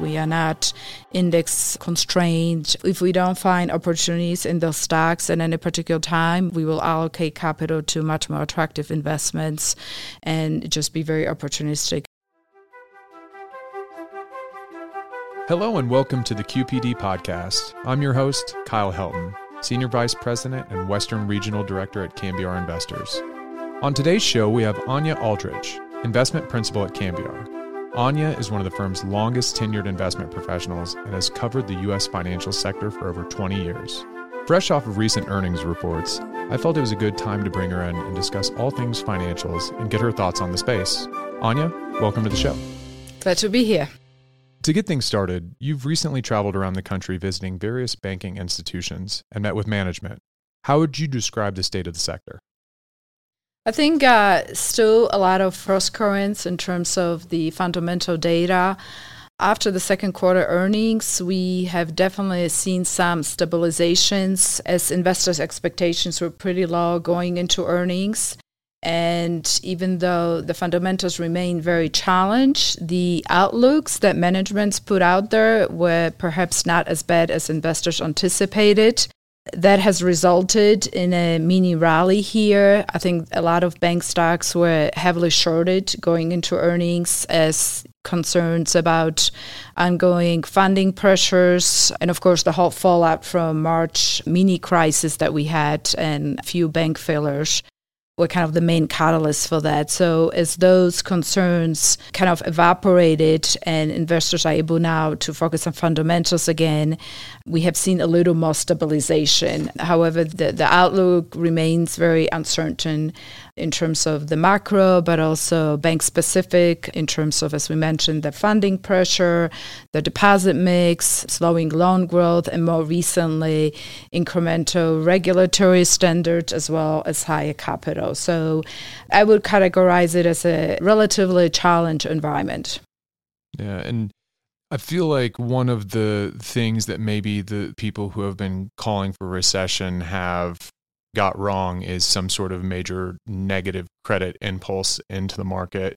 We are not index constrained. If we don't find opportunities in those stocks at any particular time, we will allocate capital to much more attractive investments and just be very opportunistic. Hello and welcome to the QPD podcast. I'm your host, Kyle Helton, Senior Vice President and Western Regional Director at Cambiar Investors. On today's show, we have Ania Aldrich, Investment Principal at Cambiar. Ania is one of the firm's longest tenured investment professionals and has covered the U.S. financial sector for over 20 years. Fresh off of recent earnings reports, I felt it was a good time to bring her in and discuss all things financials and get her thoughts on the space. Ania, welcome to the show. Glad to be here. To get things started, you've recently traveled around the country visiting various banking institutions and met with management. How would you describe the state of the sector? I think uh, still a lot of cross currents in terms of the fundamental data. After the second quarter earnings, we have definitely seen some stabilizations as investors' expectations were pretty low going into earnings. And even though the fundamentals remain very challenged, the outlooks that managements put out there were perhaps not as bad as investors anticipated. That has resulted in a mini rally here. I think a lot of bank stocks were heavily shorted going into earnings as concerns about ongoing funding pressures and of course the whole fallout from March mini crisis that we had and a few bank failures were kind of the main catalyst for that. So as those concerns kind of evaporated and investors are able now to focus on fundamentals again, we have seen a little more stabilization. However, the, the outlook remains very uncertain in terms of the macro, but also bank specific in terms of, as we mentioned, the funding pressure, the deposit mix, slowing loan growth, and more recently, incremental regulatory standards as well as higher capital. So I would categorize it as a relatively challenged environment. Yeah. And I feel like one of the things that maybe the people who have been calling for recession have got wrong is some sort of major negative credit impulse into the market.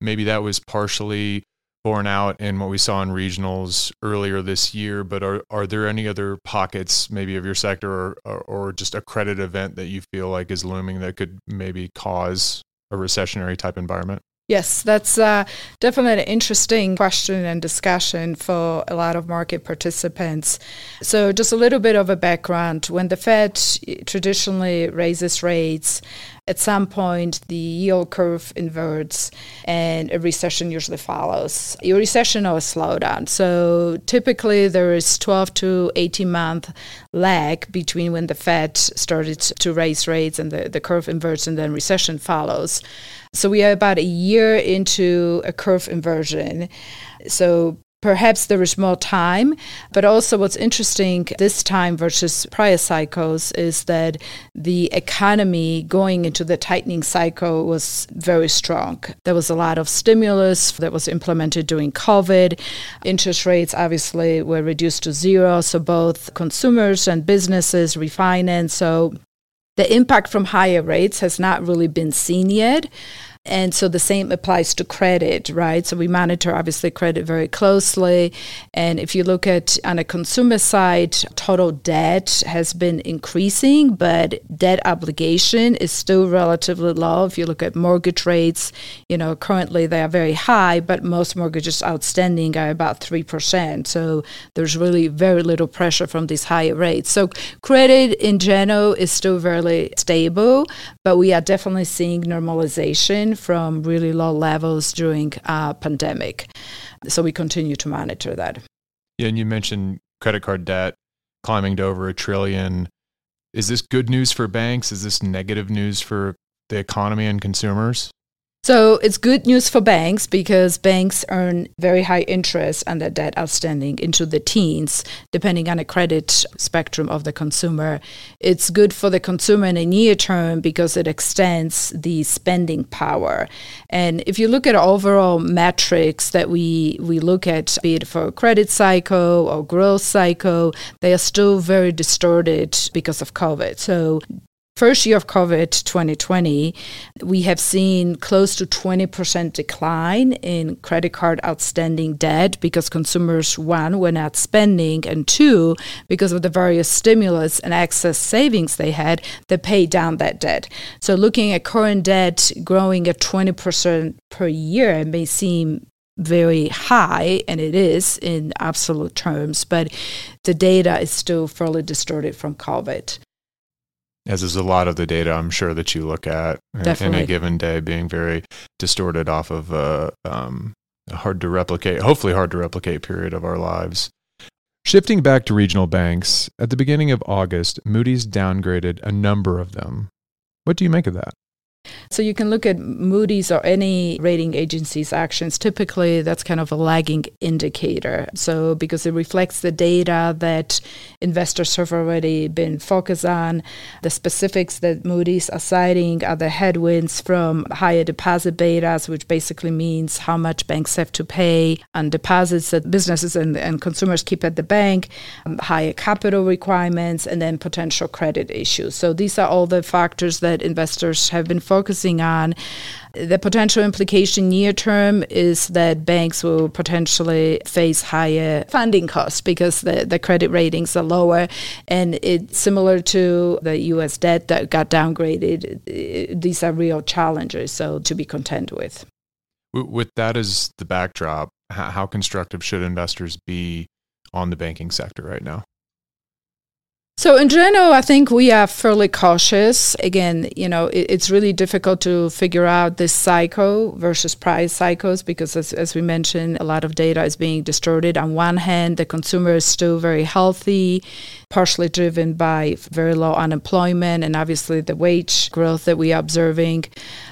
Maybe that was partially borne out in what we saw in regionals earlier this year, but are, are there any other pockets maybe of your sector or, or, or just a credit event that you feel like is looming that could maybe cause a recessionary type environment? Yes, that's uh, definitely an interesting question and discussion for a lot of market participants. So, just a little bit of a background. When the Fed traditionally raises rates, at some point the yield curve inverts and a recession usually follows. A recession or a slowdown. So, typically there is 12 to 18 month lag between when the Fed started to raise rates and the, the curve inverts and then recession follows. So we are about a year into a curve inversion. So perhaps there is more time. But also, what's interesting this time versus prior cycles is that the economy going into the tightening cycle was very strong. There was a lot of stimulus that was implemented during COVID. Interest rates obviously were reduced to zero. So both consumers and businesses refinance. So the impact from higher rates has not really been seen yet. And so the same applies to credit, right? So we monitor obviously credit very closely. And if you look at on a consumer side, total debt has been increasing, but debt obligation is still relatively low. If you look at mortgage rates, you know, currently they are very high, but most mortgages outstanding are about 3%. So there's really very little pressure from these higher rates. So credit in general is still very stable, but we are definitely seeing normalization from really low levels during a pandemic. So we continue to monitor that. Yeah, and you mentioned credit card debt climbing to over a trillion. Is this good news for banks? Is this negative news for the economy and consumers? So it's good news for banks because banks earn very high interest on their debt outstanding into the teens, depending on the credit spectrum of the consumer. It's good for the consumer in the near term because it extends the spending power. And if you look at overall metrics that we, we look at, be it for credit cycle or growth cycle, they are still very distorted because of COVID. So first year of COVID 2020, we have seen close to 20% decline in credit card outstanding debt because consumers, one, were not spending, and two, because of the various stimulus and excess savings they had, they paid down that debt. So looking at current debt growing at 20% per year may seem very high, and it is in absolute terms, but the data is still fairly distorted from COVID as is a lot of the data I'm sure that you look at Definitely. in a given day being very distorted off of a, um, a hard to replicate, hopefully hard to replicate period of our lives. Shifting back to regional banks, at the beginning of August, Moody's downgraded a number of them. What do you make of that? So you can look at Moody's or any rating agency's actions. Typically, that's kind of a lagging indicator. So because it reflects the data that investors have already been focused on, the specifics that Moody's are citing are the headwinds from higher deposit betas, which basically means how much banks have to pay on deposits that businesses and, and consumers keep at the bank, um, higher capital requirements, and then potential credit issues. So these are all the factors that investors have been focusing on. The potential implication near term is that banks will potentially face higher funding costs because the, the credit ratings are lower. And it's similar to the US debt that got downgraded. These are real challenges, so to be content with. With that as the backdrop, how constructive should investors be on the banking sector right now? So in general, I think we are fairly cautious. Again, you know, it, it's really difficult to figure out this cycle versus prior cycles because, as, as we mentioned, a lot of data is being distorted. On one hand, the consumer is still very healthy, partially driven by very low unemployment and obviously the wage growth that we are observing.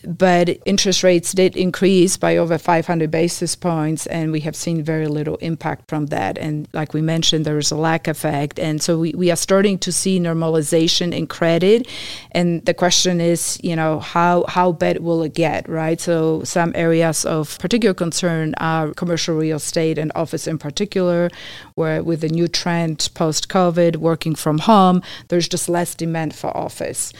But interest rates did increase by over 500 basis points, and we have seen very little impact from that. And like we mentioned, there is a lag effect. And so we, we are starting to see normalization in credit. And the question is, you know, how, how bad will it get, right? So some areas of particular concern are commercial real estate and office in particular, where with the new trend post COVID, working from home, there's just less demand for office.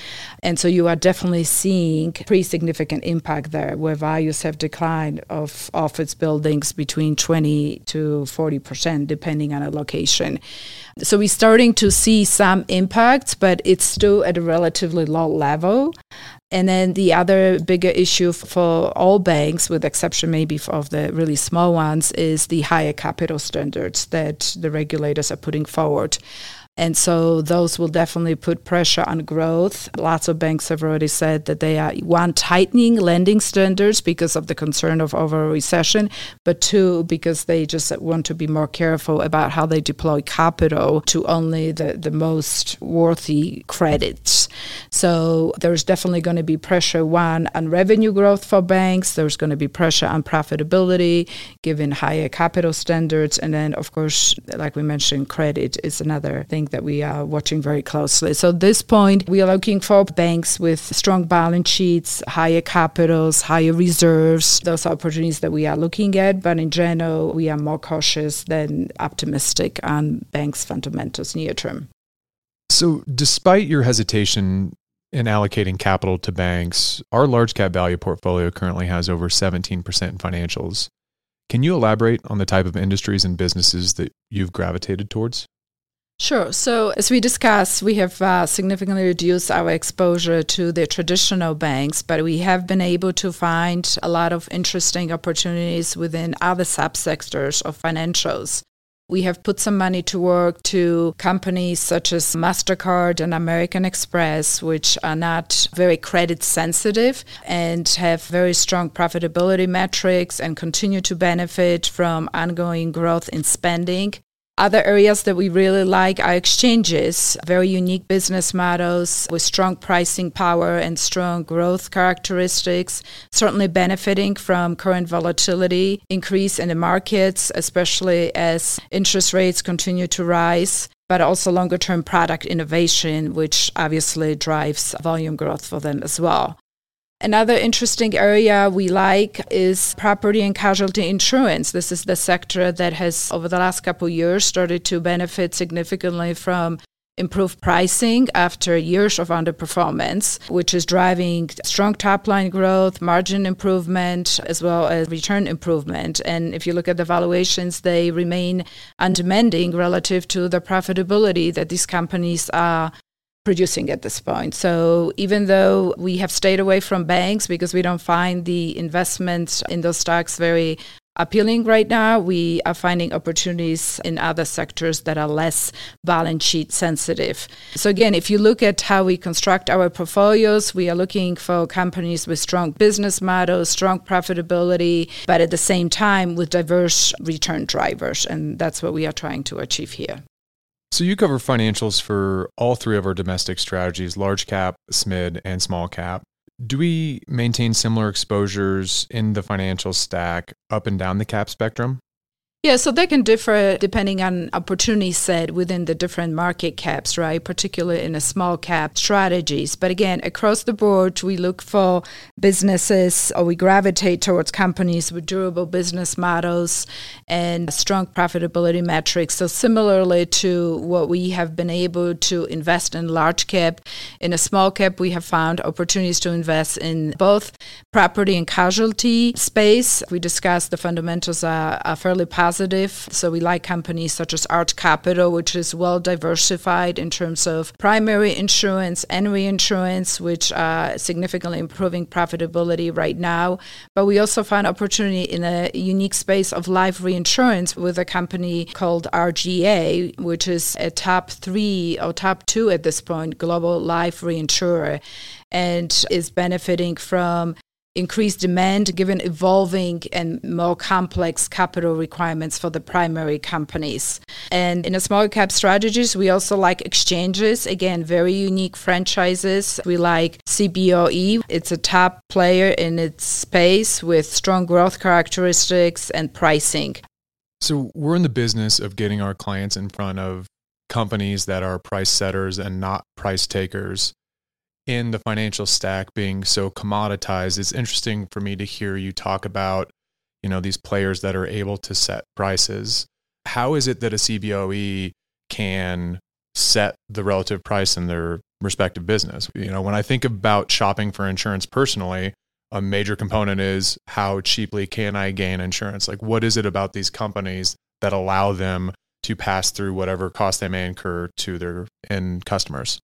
And so you are definitely seeing pretty significant impact there, where values have declined of office buildings between 20 to 40 percent, depending on a location. So we're starting to see some impacts, but it's still at a relatively low level. And then the other bigger issue for all banks, with exception maybe of the really small ones, is the higher capital standards that the regulators are putting forward. And so those will definitely put pressure on growth. Lots of banks have already said that they are one tightening lending standards because of the concern of over recession, but two because they just want to be more careful about how they deploy capital to only the, the most worthy credits. So there's definitely going to be pressure one on revenue growth for banks. There's going to be pressure on profitability given higher capital standards, and then of course, like we mentioned, credit is another thing that we are watching very closely. So at this point, we are looking for banks with strong balance sheets, higher capitals, higher reserves. Those are opportunities that we are looking at. But in general, we are more cautious than optimistic on banks' fundamentals near term. So, despite your hesitation in allocating capital to banks, our large cap value portfolio currently has over 17% in financials. Can you elaborate on the type of industries and businesses that you've gravitated towards? Sure. So, as we discussed, we have uh, significantly reduced our exposure to the traditional banks, but we have been able to find a lot of interesting opportunities within other subsectors of financials. We have put some money to work to companies such as MasterCard and American Express, which are not very credit sensitive and have very strong profitability metrics and continue to benefit from ongoing growth in spending. Other areas that we really like are exchanges, very unique business models with strong pricing power and strong growth characteristics, certainly benefiting from current volatility increase in the markets, especially as interest rates continue to rise but also longer term product innovation, which obviously drives volume growth for them as well. Another interesting area we like is property and casualty insurance. This is the sector that has, over the last couple of years, started to benefit significantly from improved pricing after years of underperformance, which is driving strong top line growth, margin improvement, as well as return improvement. And if you look at the valuations, they remain undemanding relative to the profitability that these companies are producing at this point. So even though we have stayed away from banks because we don't find the investments in those stocks very appealing right now, we are finding opportunities in other sectors that are less balance sheet sensitive. So again, if you look at how we construct our portfolios, we are looking for companies with strong business models, strong profitability, but at the same time with diverse return drivers. And that's what we are trying to achieve here. So you cover financials for all three of our domestic strategies, large cap, SMID, and small cap. Do we maintain similar exposures in the financial stack up and down the cap spectrum? Yeah, so they can differ depending on opportunity set within the different market caps, right? Particularly in a small cap strategies. But again, across the board, we look for businesses or we gravitate towards companies with durable business models and strong profitability metrics. So similarly to what we have been able to invest in large cap, in a small cap, we have found opportunities to invest in both property and casualty space. We discussed the fundamentals are, are fairly positive positive. So we like companies such as Arch Capital, which is well diversified in terms of primary insurance and reinsurance, which are significantly improving profitability right now. But we also find opportunity in a unique space of life reinsurance with a company called RGA, which is a top three or top two at this point global life reinsurer and is benefiting from increased demand given evolving and more complex capital requirements for the primary companies. And in a small cap strategies, we also like exchanges, again, very unique franchises. We like CBOE. It's a top player in its space with strong growth characteristics and pricing. So we're in the business of getting our clients in front of companies that are price setters and not price takers in the financial stack being so commoditized, it's interesting for me to hear you talk about, you know, these players that are able to set prices. How is it that a CBOE can set the relative price in their respective business? You know, when I think about shopping for insurance personally, a major component is how cheaply can I gain insurance? Like, what is it about these companies that allow them to pass through whatever cost they may incur to their end customers?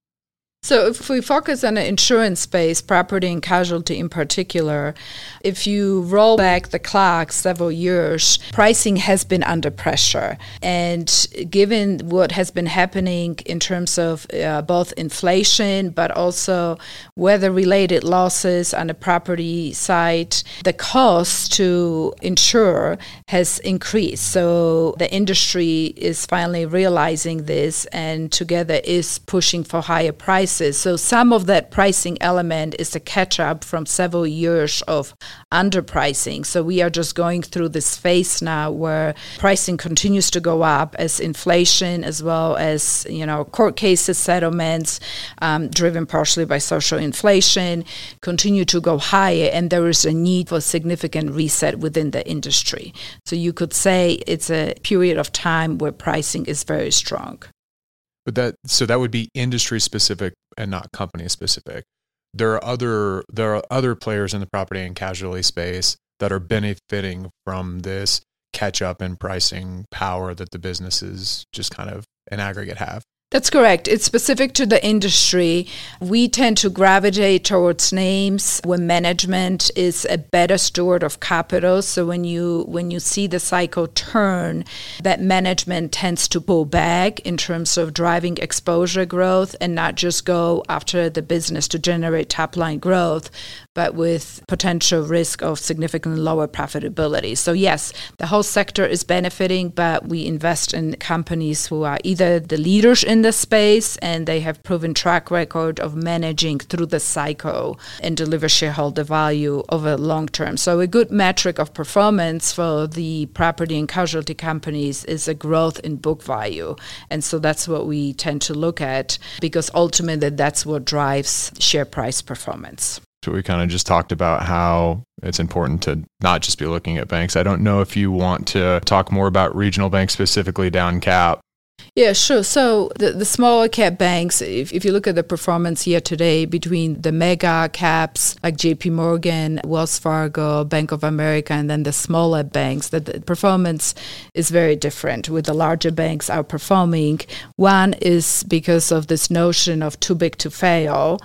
So, if we focus on the insurance space, property and casualty in particular, if you roll back the clock several years, pricing has been under pressure. And given what has been happening in terms of uh, both inflation, but also weather related losses on the property side, the cost to insure has increased. So, the industry is finally realizing this and together is pushing for higher prices prices. So some of that pricing element is a catch up from several years of underpricing. So we are just going through this phase now where pricing continues to go up as inflation as well as you know court cases settlements um, driven partially by social inflation continue to go higher and there is a need for significant reset within the industry. So you could say it's a period of time where pricing is very strong. But that so that would be industry specific and not company specific. There are other there are other players in the property and casualty space that are benefiting from this catch up in pricing power that the businesses just kind of in aggregate have. That's correct. It's specific to the industry. We tend to gravitate towards names when management is a better steward of capital. So when you when you see the cycle turn, that management tends to pull back in terms of driving exposure growth and not just go after the business to generate top line growth, but with potential risk of significantly lower profitability. So yes, the whole sector is benefiting, but we invest in companies who are either the leaders in the space and they have proven track record of managing through the cycle and deliver shareholder value over long term. So a good metric of performance for the property and casualty companies is a growth in book value. And so that's what we tend to look at because ultimately that's what drives share price performance. We kind of just talked about how it's important to not just be looking at banks. I don't know if you want to talk more about regional banks specifically down cap Yeah, sure. So the, the smaller cap banks, if, if you look at the performance year to between the mega caps like JP Morgan, Wells Fargo, Bank of America, and then the smaller banks, the performance is very different with the larger banks outperforming. One is because of this notion of too big to fail.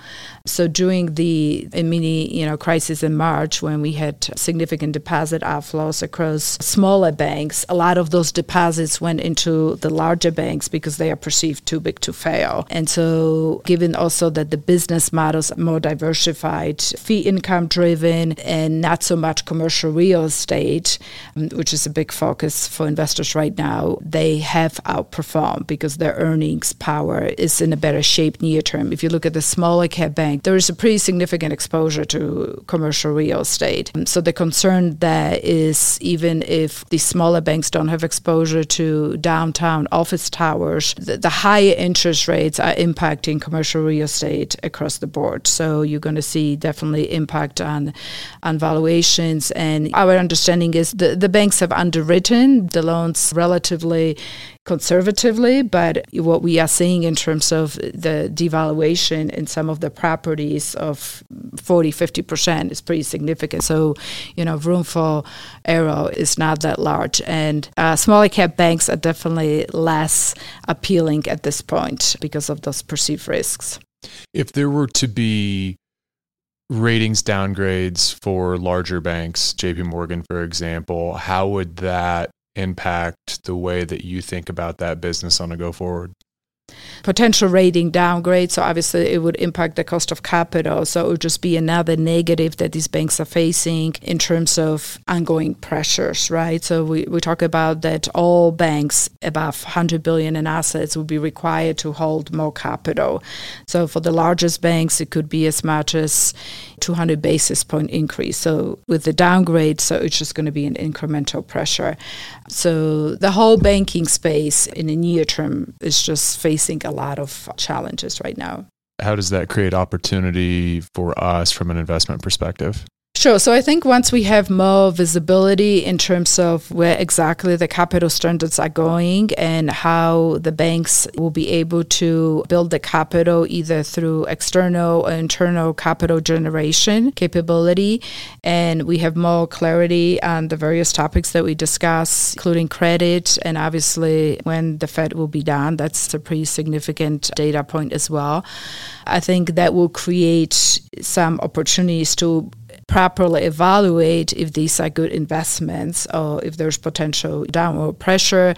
So during the mini, you know, crisis in March when we had significant deposit outflows across smaller banks, a lot of those deposits went into the larger banks because they are perceived too big to fail. And so given also that the business models are more diversified, fee income driven and not so much commercial real estate, um, which is a big focus for investors right now, they have outperformed because their earnings power is in a better shape near term. If you look at the smaller cap bank, there is a pretty significant exposure to commercial real estate. So the concern there is even if the smaller banks don't have exposure to downtown office towers, the, the interest rates are impacting commercial real estate across the board. So you're going to see definitely impact on on valuations. And our understanding is the, the banks have underwritten the loans relatively conservatively, but what we are seeing in terms of the devaluation in some of the properties of 40, 50% is pretty significant. So, you know, room for error is not that large. And uh, smaller cap banks are definitely less appealing at this point because of those perceived risks. If there were to be ratings downgrades for larger banks, JP Morgan, for example, how would that impact the way that you think about that business on a go forward? Potential rating downgrade. So obviously it would impact the cost of capital. So it would just be another negative that these banks are facing in terms of ongoing pressures, right? So we, we talk about that all banks above 100 billion in assets will be required to hold more capital. So for the largest banks, it could be as much as 200 basis point increase. So with the downgrade, so it's just going to be an incremental pressure. So the whole banking space in the near term is just facing a lot of challenges right now. How does that create opportunity for us from an investment perspective? Sure. So I think once we have more visibility in terms of where exactly the capital standards are going and how the banks will be able to build the capital either through external or internal capital generation capability, and we have more clarity on the various topics that we discuss, including credit, and obviously when the Fed will be done, that's a pretty significant data point as well. I think that will create some opportunities to properly evaluate if these are good investments or if there's potential downward pressure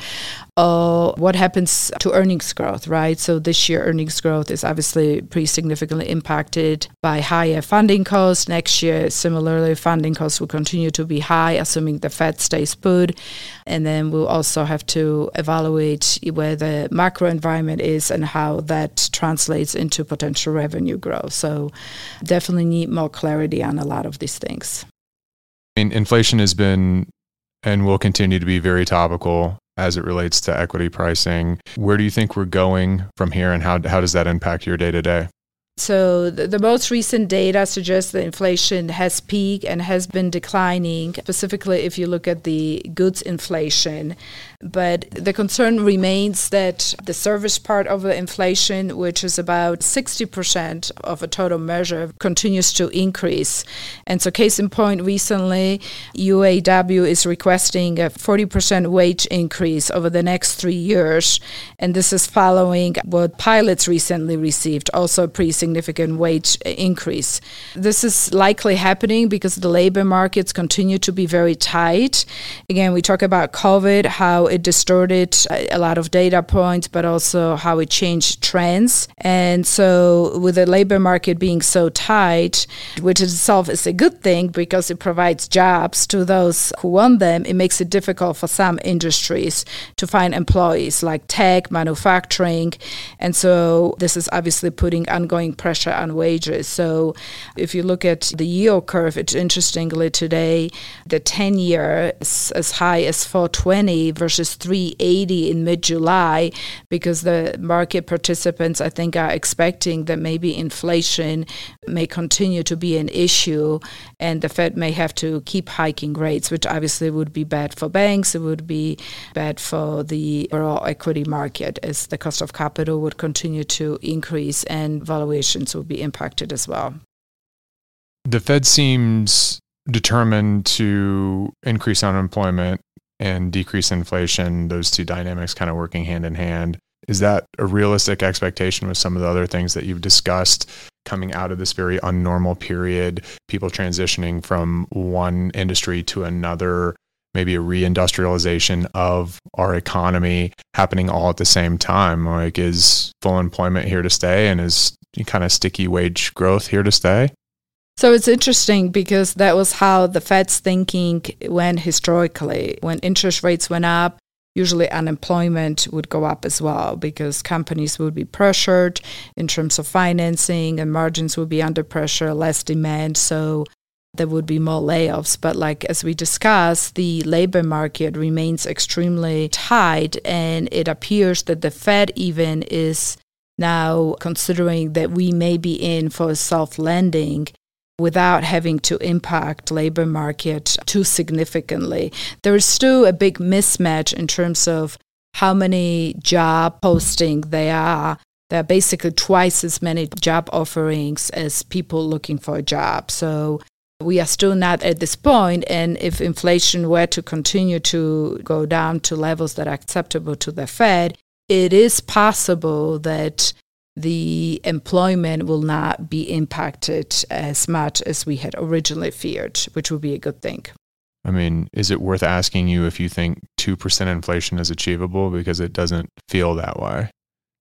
uh, what happens to earnings growth, right? So this year, earnings growth is obviously pretty significantly impacted by higher funding costs. Next year, similarly, funding costs will continue to be high, assuming the Fed stays put. And then we'll also have to evaluate where the macro environment is and how that translates into potential revenue growth. So definitely need more clarity on a lot of these things. I mean, inflation has been and will continue to be very topical as it relates to equity pricing. Where do you think we're going from here, and how, how does that impact your day to day? So the, the, most recent data suggests that inflation has peaked and has been declining, specifically if you look at the goods inflation. But the concern remains that the service part of the inflation, which is about 60% of a total measure, continues to increase. And so case in point, recently UAW is requesting a 40% wage increase over the next three years. And this is following what pilots recently received, also pretty significant wage increase. This is likely happening because the labor markets continue to be very tight. Again, we talk about COVID, how it distorted a lot of data points, but also how it changed trends. And so, with the labor market being so tight, which itself is a good thing because it provides jobs to those who want them, it makes it difficult for some industries to find employees like tech, manufacturing. And so, this is obviously putting ongoing pressure on wages. So if you look at the yield curve, it's interestingly today the 10 year is as high as 420 versus 380 in mid July because the market participants, I think, are expecting that maybe inflation may continue to be an issue, and the Fed may have to keep hiking rates, which obviously would be bad for banks. It would be bad for the overall equity market as the cost of capital would continue to increase and valuations would be impacted as well. The Fed seems determined to increase unemployment and decrease inflation, those two dynamics kind of working hand in hand. Is that a realistic expectation with some of the other things that you've discussed coming out of this very unnormal period, people transitioning from one industry to another, maybe a reindustrialization of our economy happening all at the same time? Like, is full employment here to stay and is kind of sticky wage growth here to stay? So it's interesting because that was how the Fed's thinking went historically. When interest rates went up, usually unemployment would go up as well because companies would be pressured in terms of financing and margins would be under pressure, less demand. So there would be more layoffs. But, like as we discussed, the labor market remains extremely tight, and it appears that the Fed even is now considering that we may be in for a soft landing without having to impact labor market too significantly. There is still a big mismatch in terms of how many job postings there are. There are basically twice as many job offerings as people looking for a job. So we are still not at this point, and if inflation were to continue to go down to levels that are acceptable to the Fed, it is possible that the employment will not be impacted as much as we had originally feared, which would be a good thing. I mean, is it worth asking you if you think 2% inflation is achievable? Because it doesn't feel that way.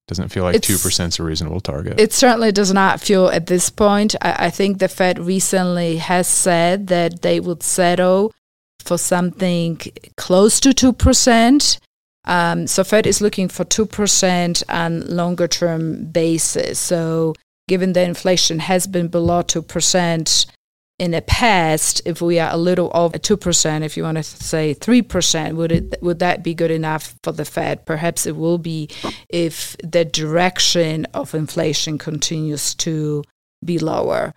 Doesn't feel like it's, 2% is a reasonable target. It certainly does not feel at this point. I, I think the Fed recently has said that they would settle for something close to 2%. Um, so Fed is looking for 2% on longer term basis. So given that inflation has been below 2% in the past, if we are a little over 2%, if you want to say 3%, would it would that be good enough for the Fed? Perhaps it will be if the direction of inflation continues to be lower.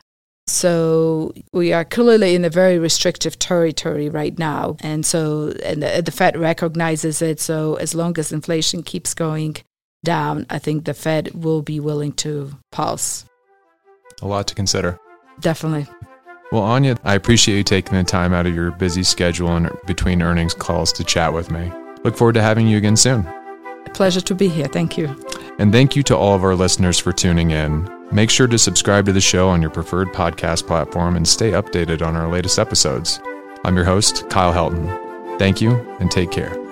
So we are clearly in a very restrictive territory right now. And so and the, the, Fed recognizes it. So as long as inflation keeps going down, I think the Fed will be willing to pause. A lot to consider. Definitely. Well, Ania, I appreciate you taking the time out of your busy schedule and between earnings calls to chat with me. Look forward to having you again soon. A pleasure to be here. Thank you. And thank you to all of our listeners for tuning in. Make sure to subscribe to the show on your preferred podcast platform and stay updated on our latest episodes. I'm your host, Kyle Helton. Thank you and take care.